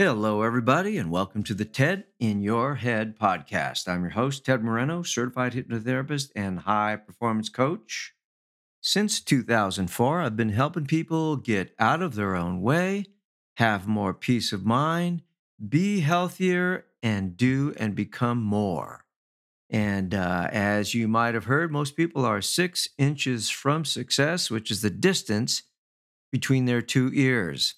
Hello, everybody, and welcome to the TED in Your Head podcast. I'm your host, Ted Moreno, certified hypnotherapist and high performance coach. Since 2004, I've been helping people get out of their own way, have more peace of mind, be healthier, and do and become more. And uh, as you might have heard, most people are six inches from success, which is the distance between their two ears.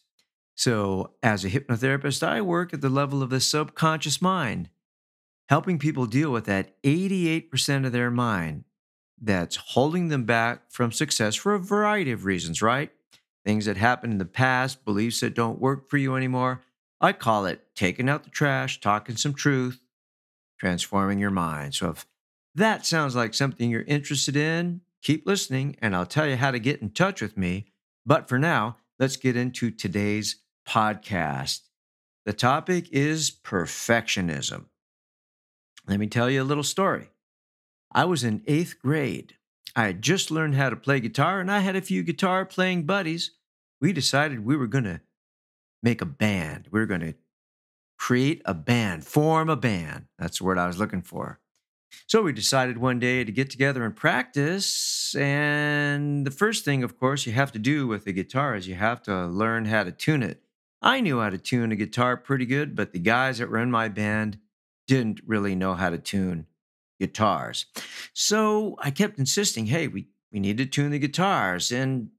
So, as a hypnotherapist, I work at the level of the subconscious mind, helping people deal with that 88% of their mind that's holding them back from success for a variety of reasons, right? Things that happened in the past, beliefs that don't work for you anymore. I call it taking out the trash, talking some truth, transforming your mind. So, if that sounds like something you're interested in, keep listening and I'll tell you how to get in touch with me. But for now, let's get into today's podcast. The topic is perfectionism. Let me tell you a little story. I was in eighth grade. I had just learned how to play guitar, and I had a few guitar playing buddies. We decided we were going to make a band. We were going to create a band, form a band. That's the word I was looking for. So we decided one day to get together and practice. And the first thing, of course, you have to do with a guitar is you have to learn how to tune it. I knew how to tune a guitar pretty good, but the guys that were in my band didn't really know how to tune guitars. So I kept insisting, hey, we, we need to tune the guitars. And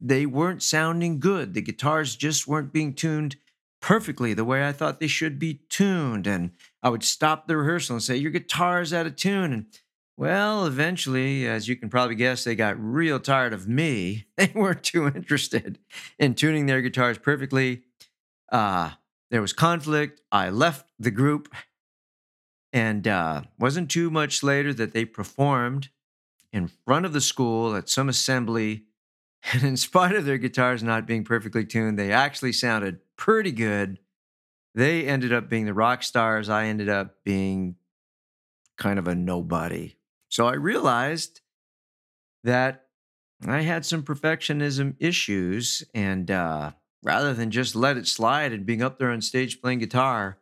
they weren't sounding good. The guitars just weren't being tuned perfectly the way I thought they should be tuned. And I would stop the rehearsal and say, Your guitar's out of tune. And well, eventually, as you can probably guess, they got real tired of me. They weren't too interested in tuning their guitars perfectly. Uh, there was conflict. I left the group, and uh, wasn't too much later that they performed in front of the school at some assembly. And in spite of their guitars not being perfectly tuned, they actually sounded pretty good. They ended up being the rock stars. I ended up being kind of a nobody. So I realized that I had some perfectionism issues. And uh, rather than just let it slide and being up there on stage playing guitar,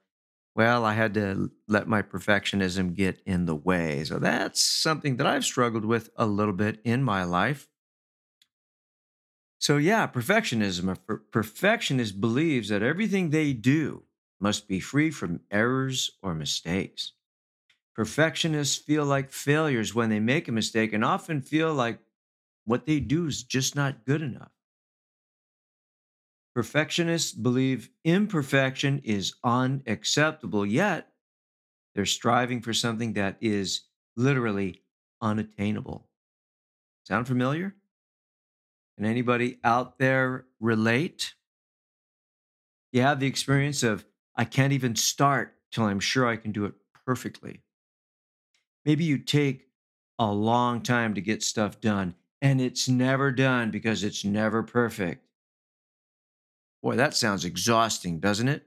well, I had to let my perfectionism get in the way. So that's something that I've struggled with a little bit in my life. So, yeah, perfectionism. A perfectionist believes that everything they do must be free from errors or mistakes. Perfectionists feel like failures when they make a mistake and often feel like what they do is just not good enough. Perfectionists believe imperfection is unacceptable, yet they're striving for something that is literally unattainable. Sound familiar? Can anybody out there relate? You have the experience of, I can't even start till I'm sure I can do it perfectly. Maybe you take a long time to get stuff done and it's never done because it's never perfect. Boy, that sounds exhausting, doesn't it?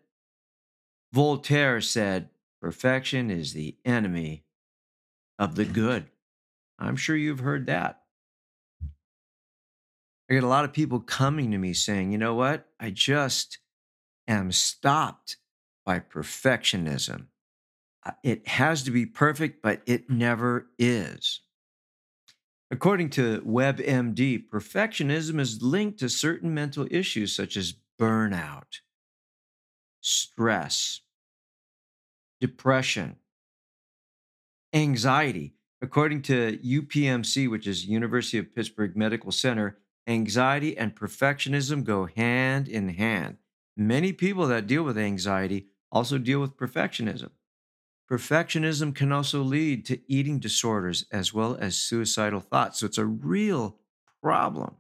Voltaire said, Perfection is the enemy of the good. I'm sure you've heard that. I get a lot of people coming to me saying, you know what? I just am stopped by perfectionism. Uh, it has to be perfect, but it never is. According to WebMD, perfectionism is linked to certain mental issues such as burnout, stress, depression, anxiety. According to UPMC, which is University of Pittsburgh Medical Center, anxiety and perfectionism go hand in hand. Many people that deal with anxiety also deal with perfectionism. Perfectionism can also lead to eating disorders as well as suicidal thoughts. So it's a real problem.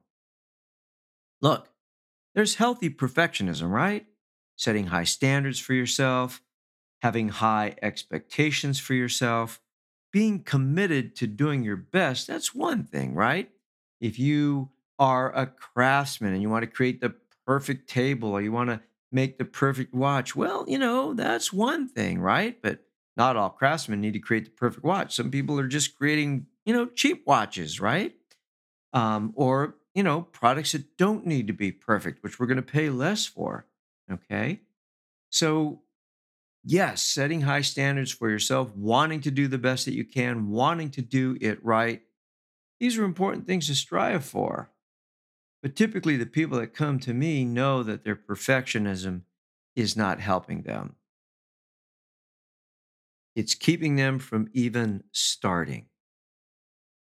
Look, there's healthy perfectionism, right? Setting high standards for yourself, having high expectations for yourself, being committed to doing your best. That's one thing, right? If you are a craftsman and you want to create the perfect table or you want to make the perfect watch, well, you know, that's one thing, right? But not all craftsmen need to create the perfect watch. Some people are just creating, you know, cheap watches, right? Um, or, you know, products that don't need to be perfect, which we're going to pay less for. Okay. So, yes, setting high standards for yourself, wanting to do the best that you can, wanting to do it right. These are important things to strive for. But typically, the people that come to me know that their perfectionism is not helping them. It's keeping them from even starting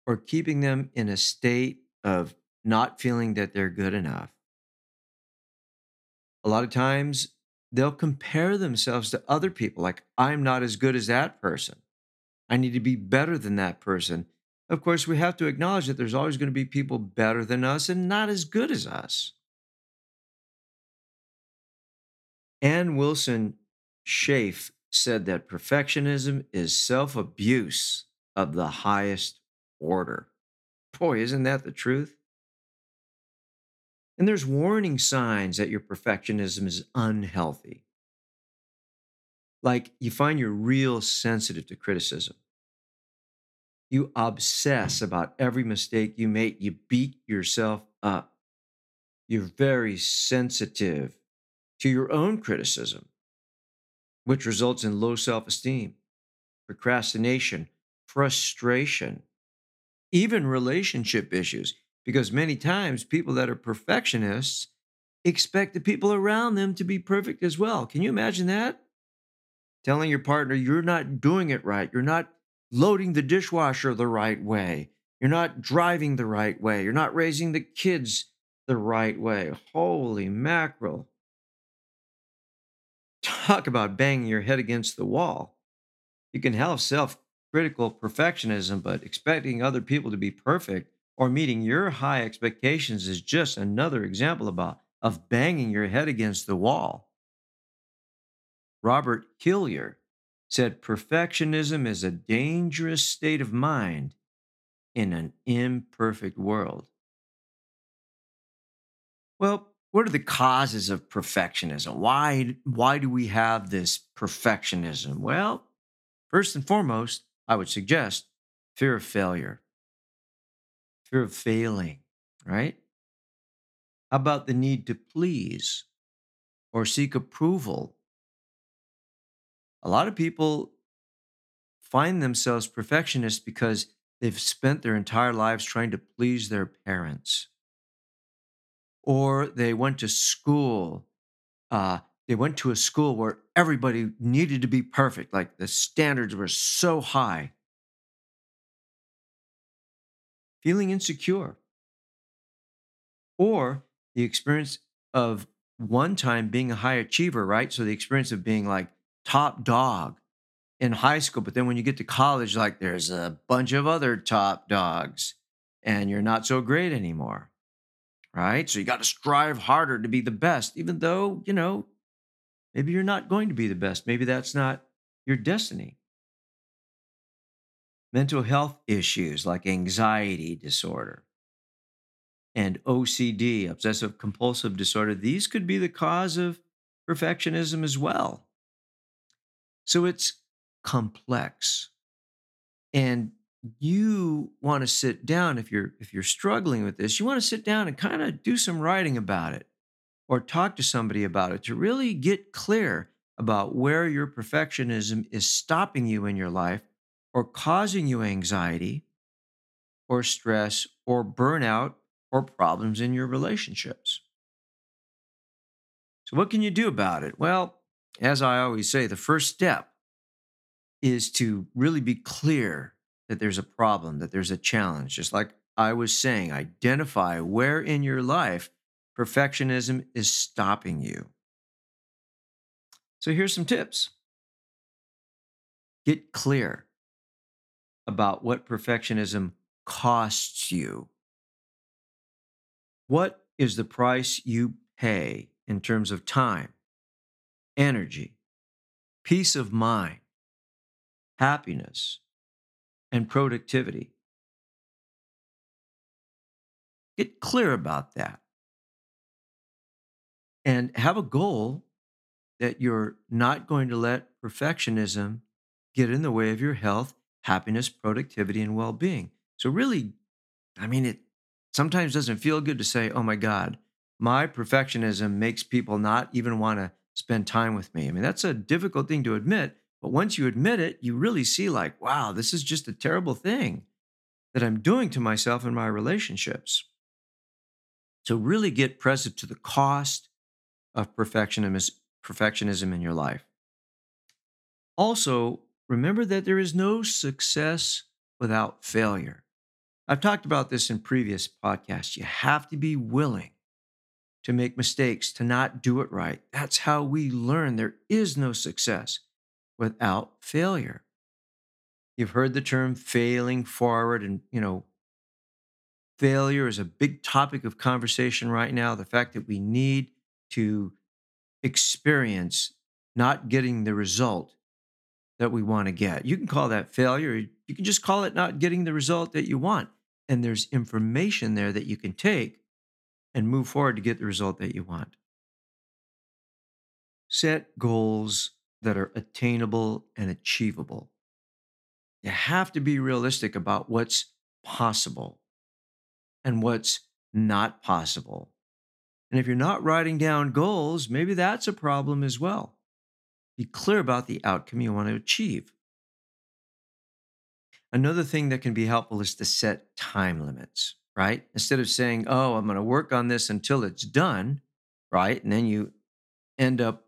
or keeping them in a state of not feeling that they're good enough. A lot of times, they'll compare themselves to other people, like, I'm not as good as that person. I need to be better than that person. Of course, we have to acknowledge that there's always going to be people better than us and not as good as us. Anne Wilson Schaef said that perfectionism is self abuse of the highest order. Boy, isn't that the truth? And there's warning signs that your perfectionism is unhealthy. Like you find you're real sensitive to criticism. You obsess about every mistake you make. You beat yourself up. You're very sensitive to your own criticism, which results in low self esteem, procrastination, frustration, even relationship issues. Because many times people that are perfectionists expect the people around them to be perfect as well. Can you imagine that? Telling your partner you're not doing it right, you're not loading the dishwasher the right way. You're not driving the right way. You're not raising the kids the right way. Holy mackerel. Talk about banging your head against the wall. You can have self critical perfectionism, but expecting other people to be perfect or meeting your high expectations is just another example about of banging your head against the wall. Robert Hillyer said perfectionism is a dangerous state of mind in an imperfect world. Well, what are the causes of perfectionism? Why, why do we have this perfectionism? Well, first and foremost, I would suggest fear of failure, fear of failing, right? How about the need to please or seek approval a lot of people find themselves perfectionists because they've spent their entire lives trying to please their parents. Or they went to school, uh, they went to a school where everybody needed to be perfect, like the standards were so high. Feeling insecure. Or the experience of one time being a high achiever, right? So the experience of being like, top dog in high school, but then when you get to college, like there's a bunch of other top dogs and you're not so great anymore. Right. So you got to strive harder to be the best, even though, you know, maybe you're not going to be the best. Maybe that's not your destiny. Mental health issues like anxiety disorder and OCD, obsessive compulsive disorder, these could be the cause of perfectionism as well. So it's complex. And you want to sit down if you're if you're struggling with this, you want to sit down and kind of do some writing about it or talk to somebody about it to really get clear about where your perfectionism is stopping you in your life or causing you anxiety or stress or burnout or problems in your relationships. So, what can you do about it? Well, as I always say, the first step is to really be clear that there's a problem, that there's a challenge. Just like I was saying, identify where in your life perfectionism is stopping you. So here's some tips get clear about what perfectionism costs you. What is the price you pay in terms of time, energy, peace of mind, happiness, and productivity. Get clear about that. And have a goal that you're not going to let perfectionism get in the way of your health, happiness, productivity, and well being. So, really, I mean, it sometimes doesn't feel good to say, oh my God, my perfectionism makes people not even want to spend time with me. I mean, that's a difficult thing to admit. But once you admit it, you really see, like, wow, this is just a terrible thing that I'm doing to myself in my relationships. So, really get present to the cost of perfectionism in your life. Also, remember that there is no success without failure. I've talked about this in previous podcasts. You have to be willing to make mistakes, to not do it right. That's how we learn. There is no success without failure. You've heard the term failing forward, and you know, failure is a big topic of conversation right now. The fact that we need to experience not getting the result that we want to get. You can call that failure. You can just call it not getting the result that you want. And there's information there that you can take and move forward to get the result that you want. Set goals that are attainable and achievable. You have to be realistic about what's possible and what's not possible. And if you're not writing down goals, maybe that's a problem as well. Be clear about the outcome you want to achieve. Another thing that can be helpful is to set time limits, right? Instead of saying, oh, I'm going to work on this until it's done, right? And then you end up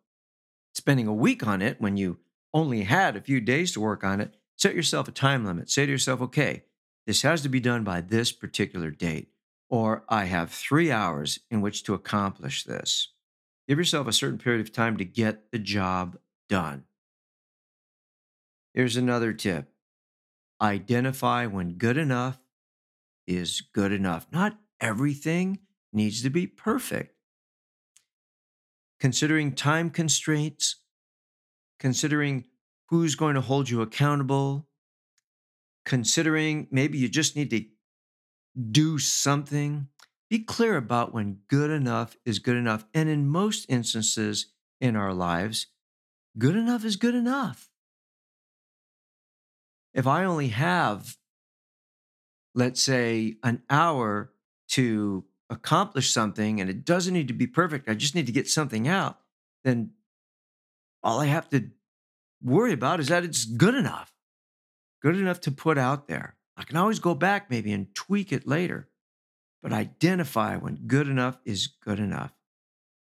spending a week on it when you only had a few days to work on it. Set yourself a time limit. Say to yourself, okay, this has to be done by this particular date or I have three hours in which to accomplish this. Give yourself a certain period of time to get the job done. Here's another tip identify when good enough is good enough. Not everything needs to be perfect. Considering time constraints, considering who's going to hold you accountable, considering maybe you just need to do something. Be clear about when good enough is good enough. And in most instances in our lives, good enough is good enough. If I only have, let's say, an hour to accomplish something and it doesn't need to be perfect, I just need to get something out, then all I have to worry about is that it's good enough, good enough to put out there. I can always go back maybe and tweak it later, but identify when good enough is good enough.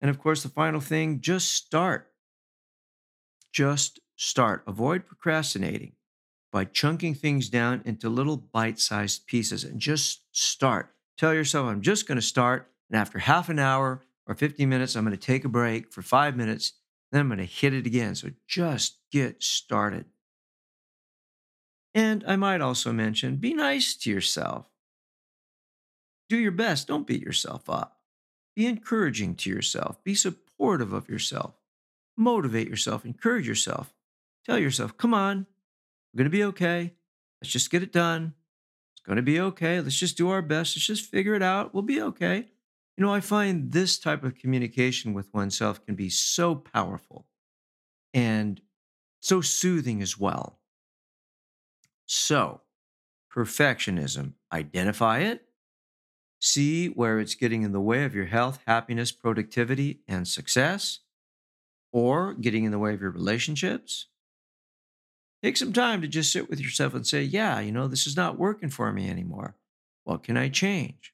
And of course, the final thing just start. Just start. Avoid procrastinating by chunking things down into little bite sized pieces and just start. Tell yourself, I'm just going to start. And after half an hour or 15 minutes, I'm going to take a break for five minutes. Then I'm going to hit it again. So just get started. And I might also mention be nice to yourself. Do your best. Don't beat yourself up. Be encouraging to yourself. Be supportive of yourself. Motivate yourself. Encourage yourself. Tell yourself, come on, we're going to be okay. Let's just get it done. Going to be okay. Let's just do our best. Let's just figure it out. We'll be okay. You know, I find this type of communication with oneself can be so powerful and so soothing as well. So, perfectionism, identify it, see where it's getting in the way of your health, happiness, productivity, and success, or getting in the way of your relationships. Take some time to just sit with yourself and say, yeah, you know, this is not working for me anymore. What can I change?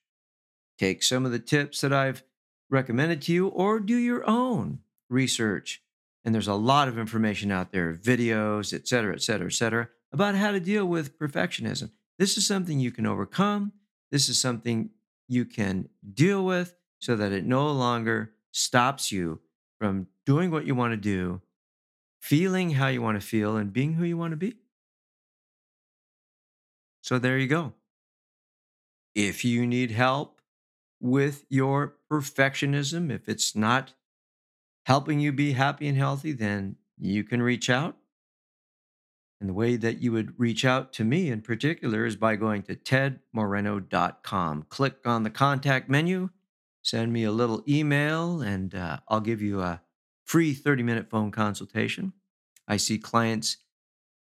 Take some of the tips that I've recommended to you or do your own research. And there's a lot of information out there, videos, et cetera, et cetera, et cetera about how to deal with perfectionism. This is something you can overcome. This is something you can deal with so that it no longer stops you from doing what you want to do, feeling how you want to feel, and being who you want to be. So there you go. If you need help with your perfectionism, if it's not helping you be happy and healthy, then you can reach out. And the way that you would reach out to me in particular is by going to tedmoreno.com. Click on the contact menu, send me a little email, and uh, I'll give you a free 30 minute phone consultation. I see clients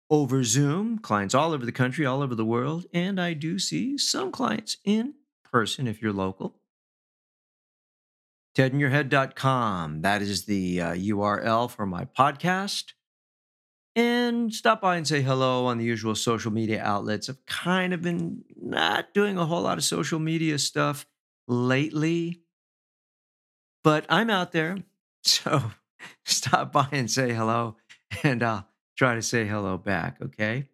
over Zoom, clients all over the country, all over the world, and I do see some clients in person if you're local. TedInYourHead.com. That is the uh, URL for my podcast. And stop by and say hello on the usual social media outlets. I've kind of been not doing a whole lot of social media stuff lately, but I'm out there. So stop by and say hello, and I'll try to say hello back, okay?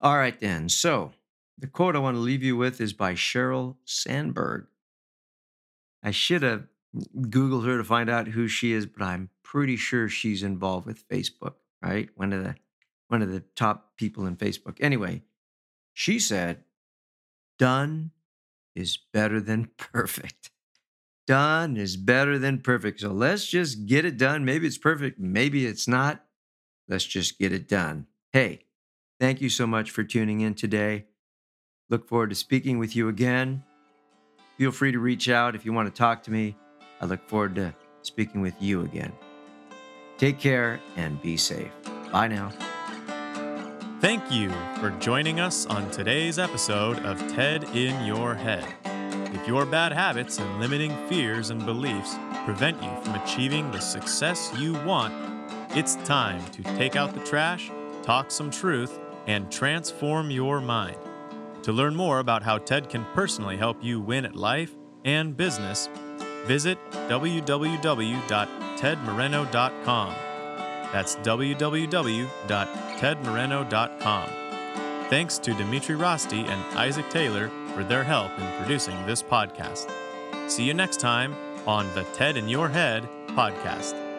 All right, then. So the quote I want to leave you with is by Sheryl Sandberg. I should have Googled her to find out who she is, but I'm pretty sure she's involved with Facebook, right? One of the one of the top people in Facebook. Anyway, she said, done is better than perfect. Done is better than perfect. So let's just get it done. Maybe it's perfect, maybe it's not. Let's just get it done. Hey, thank you so much for tuning in today. Look forward to speaking with you again. Feel free to reach out if you want to talk to me. I look forward to speaking with you again. Take care and be safe. Bye now. Thank you for joining us on today's episode of TED in Your Head. If your bad habits and limiting fears and beliefs prevent you from achieving the success you want, it's time to take out the trash, talk some truth, and transform your mind. To learn more about how TED can personally help you win at life and business, visit www.tedmoreno.com. That's www.tedmoreno.com. Thanks to Dimitri Rosti and Isaac Taylor for their help in producing this podcast. See you next time on the TED in Your Head podcast.